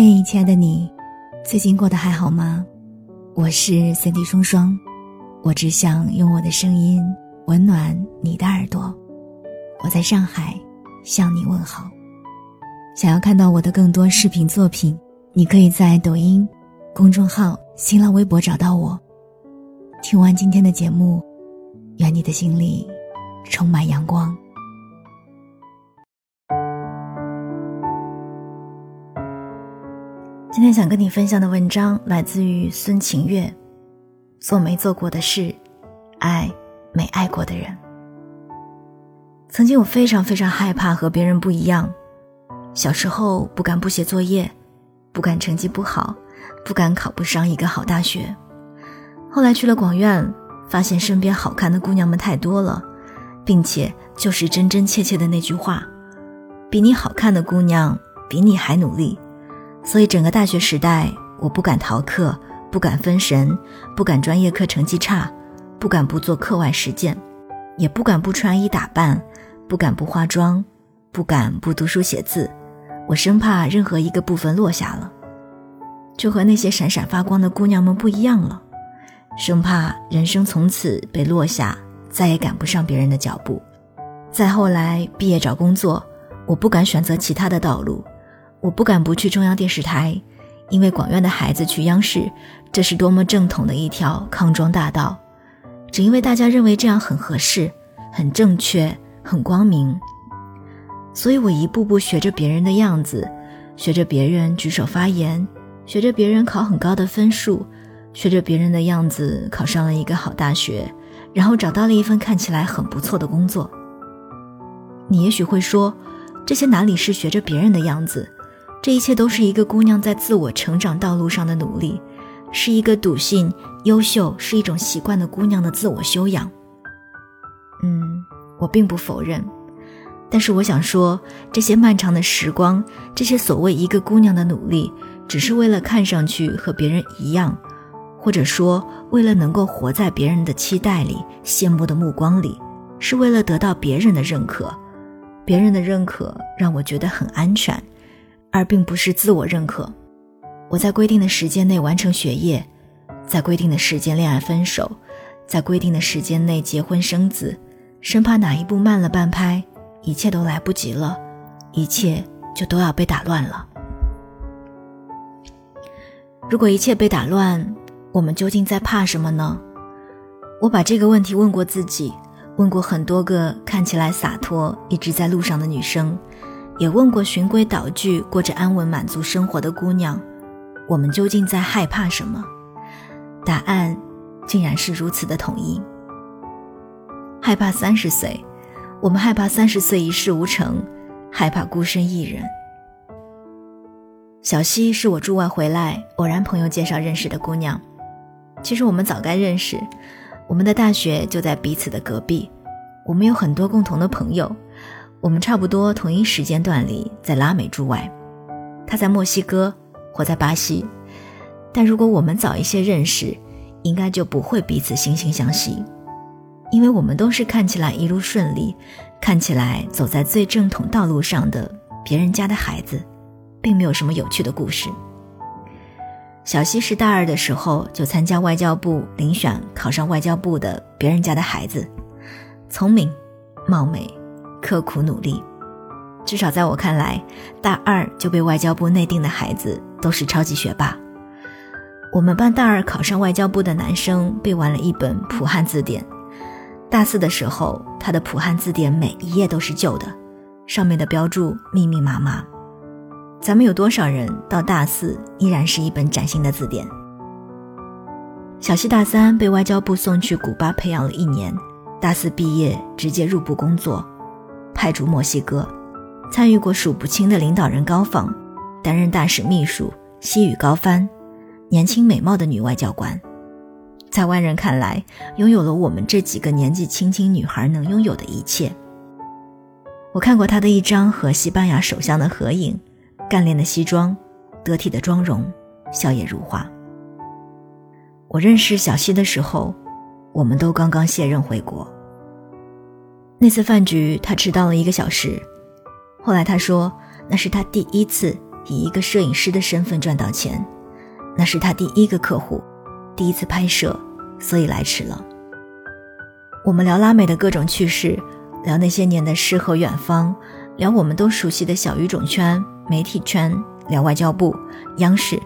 嘿，亲爱的你，最近过得还好吗？我是三 D 双双，我只想用我的声音温暖你的耳朵。我在上海向你问好。想要看到我的更多视频作品，你可以在抖音、公众号、新浪微博找到我。听完今天的节目，愿你的心里充满阳光。今天想跟你分享的文章来自于孙晴月，做没做过的事，爱没爱过的人。曾经我非常非常害怕和别人不一样，小时候不敢不写作业，不敢成绩不好，不敢考不上一个好大学。后来去了广院，发现身边好看的姑娘们太多了，并且就是真真切切的那句话：比你好看的姑娘比你还努力。所以整个大学时代，我不敢逃课，不敢分神，不敢专业课成绩差，不敢不做课外实践，也不敢不穿衣打扮，不敢不化妆，不敢不读书写字。我生怕任何一个部分落下了，就和那些闪闪发光的姑娘们不一样了，生怕人生从此被落下，再也赶不上别人的脚步。再后来毕业找工作，我不敢选择其他的道路。我不敢不去中央电视台，因为广院的孩子去央视，这是多么正统的一条康庄大道。只因为大家认为这样很合适、很正确、很光明，所以我一步步学着别人的样子，学着别人举手发言，学着别人考很高的分数，学着别人的样子考上了一个好大学，然后找到了一份看起来很不错的工作。你也许会说，这些哪里是学着别人的样子？这一切都是一个姑娘在自我成长道路上的努力，是一个笃信优秀是一种习惯的姑娘的自我修养。嗯，我并不否认，但是我想说，这些漫长的时光，这些所谓一个姑娘的努力，只是为了看上去和别人一样，或者说为了能够活在别人的期待里、羡慕的目光里，是为了得到别人的认可。别人的认可让我觉得很安全。而并不是自我认可。我在规定的时间内完成学业，在规定的时间恋爱分手，在规定的时间内结婚生子，生怕哪一步慢了半拍，一切都来不及了，一切就都要被打乱了。如果一切被打乱，我们究竟在怕什么呢？我把这个问题问过自己，问过很多个看起来洒脱、一直在路上的女生。也问过循规蹈矩、过着安稳满足生活的姑娘，我们究竟在害怕什么？答案竟然是如此的统一：害怕三十岁，我们害怕三十岁一事无成，害怕孤身一人。小溪是我驻外回来偶然朋友介绍认识的姑娘，其实我们早该认识，我们的大学就在彼此的隔壁，我们有很多共同的朋友。我们差不多同一时间段里在拉美驻外，他在墨西哥，我在巴西。但如果我们早一些认识，应该就不会彼此惺惺相惜，因为我们都是看起来一路顺利，看起来走在最正统道路上的别人家的孩子，并没有什么有趣的故事。小西是大二的时候就参加外交部遴选，考上外交部的别人家的孩子，聪明，貌美。刻苦努力，至少在我看来，大二就被外交部内定的孩子都是超级学霸。我们班大二考上外交部的男生背完了一本普汉字典，大四的时候，他的普汉字典每一页都是旧的，上面的标注密密麻麻。咱们有多少人到大四依然是一本崭新的字典？小西大三被外交部送去古巴培养了一年，大四毕业直接入部工作。派驻墨西哥，参与过数不清的领导人高访，担任大使秘书，西语高翻，年轻美貌的女外交官，在外人看来，拥有了我们这几个年纪轻轻女孩能拥有的一切。我看过她的一张和西班牙首相的合影，干练的西装，得体的妆容，笑靥如花。我认识小西的时候，我们都刚刚卸任回国。那次饭局，他迟到了一个小时。后来他说，那是他第一次以一个摄影师的身份赚到钱，那是他第一个客户，第一次拍摄，所以来迟了。我们聊拉美的各种趣事，聊那些年的诗和远方，聊我们都熟悉的小语种圈、媒体圈，聊外交部、央视。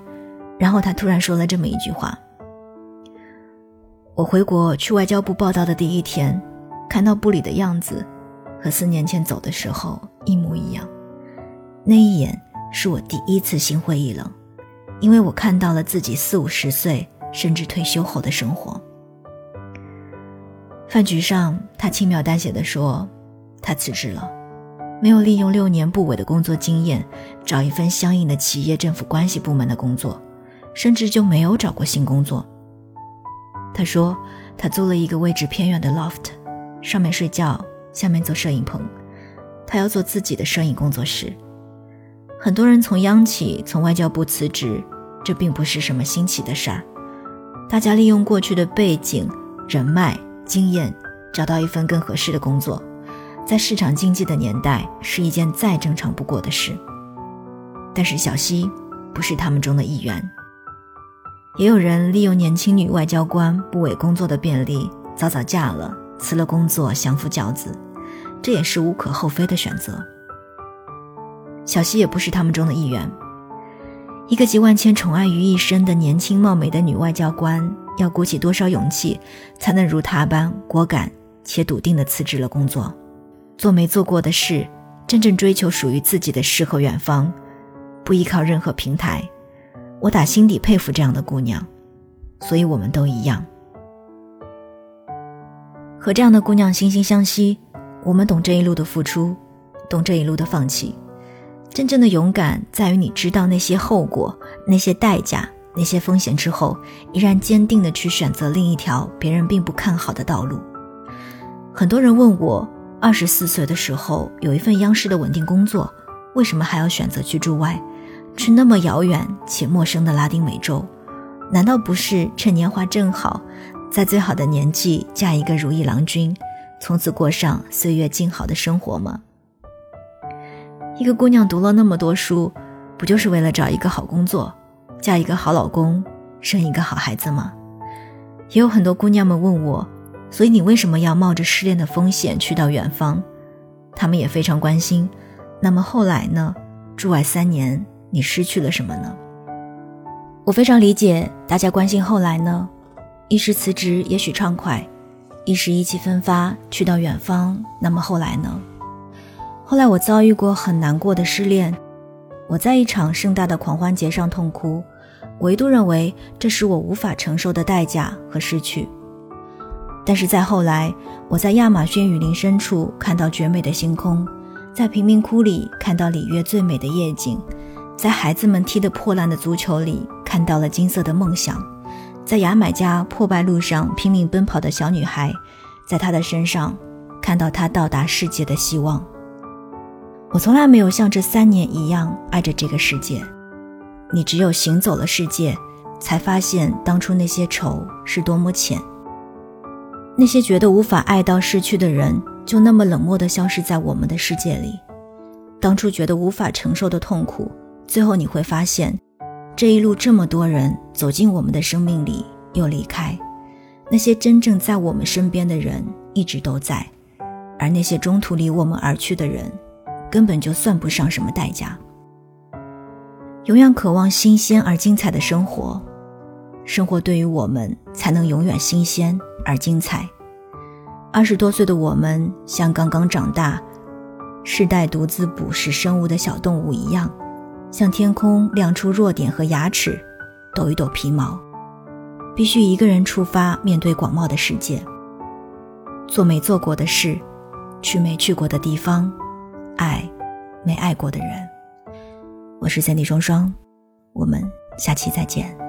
然后他突然说了这么一句话：“我回国去外交部报道的第一天，看到布里的样子，和四年前走的时候一模一样。那一眼是我第一次心灰意冷，因为我看到了自己四五十岁甚至退休后的生活。”饭局上，他轻描淡写的说：“他辞职了，没有利用六年部委的工作经验找一份相应的企业政府关系部门的工作，甚至就没有找过新工作。”他说：“他租了一个位置偏远的 loft，上面睡觉，下面做摄影棚，他要做自己的摄影工作室。很多人从央企、从外交部辞职，这并不是什么新奇的事儿，大家利用过去的背景、人脉。”经验，找到一份更合适的工作，在市场经济的年代是一件再正常不过的事。但是小西不是他们中的一员。也有人利用年轻女外交官部委工作的便利，早早嫁了，辞了工作，相夫教子，这也是无可厚非的选择。小西也不是他们中的一员。一个集万千宠爱于一身的年轻貌美的女外交官。要鼓起多少勇气，才能如她般果敢且笃定地辞职了工作，做没做过的事，真正追求属于自己的诗和远方，不依靠任何平台。我打心底佩服这样的姑娘，所以我们都一样。和这样的姑娘惺惺相惜，我们懂这一路的付出，懂这一路的放弃。真正的勇敢，在于你知道那些后果，那些代价。那些风险之后，依然坚定地去选择另一条别人并不看好的道路。很多人问我，二十四岁的时候有一份央视的稳定工作，为什么还要选择去驻外，去那么遥远且陌生的拉丁美洲？难道不是趁年华正好，在最好的年纪嫁一个如意郎君，从此过上岁月静好的生活吗？一个姑娘读了那么多书，不就是为了找一个好工作？嫁一个好老公，生一个好孩子吗？也有很多姑娘们问我，所以你为什么要冒着失恋的风险去到远方？她们也非常关心。那么后来呢？驻外三年，你失去了什么呢？我非常理解大家关心后来呢。一时辞职也许畅快，一时意气风发去到远方，那么后来呢？后来我遭遇过很难过的失恋，我在一场盛大的狂欢节上痛哭。我一度认为这是我无法承受的代价和失去，但是再后来，我在亚马逊雨林深处看到绝美的星空，在贫民窟里看到里约最美的夜景，在孩子们踢得破烂的足球里看到了金色的梦想，在牙买加破败路上拼命奔跑的小女孩，在她的身上看到她到达世界的希望。我从来没有像这三年一样爱着这个世界。你只有行走了世界，才发现当初那些愁是多么浅。那些觉得无法爱到失去的人，就那么冷漠地消失在我们的世界里。当初觉得无法承受的痛苦，最后你会发现，这一路这么多人走进我们的生命里又离开，那些真正在我们身边的人一直都在，而那些中途离我们而去的人，根本就算不上什么代价。永远渴望新鲜而精彩的生活，生活对于我们才能永远新鲜而精彩。二十多岁的我们像刚刚长大、世代独自捕食生物的小动物一样，向天空亮出弱点和牙齿，抖一抖皮毛，必须一个人出发面对广袤的世界，做没做过的事，去没去过的地方，爱没爱过的人。我是三弟双双，我们下期再见。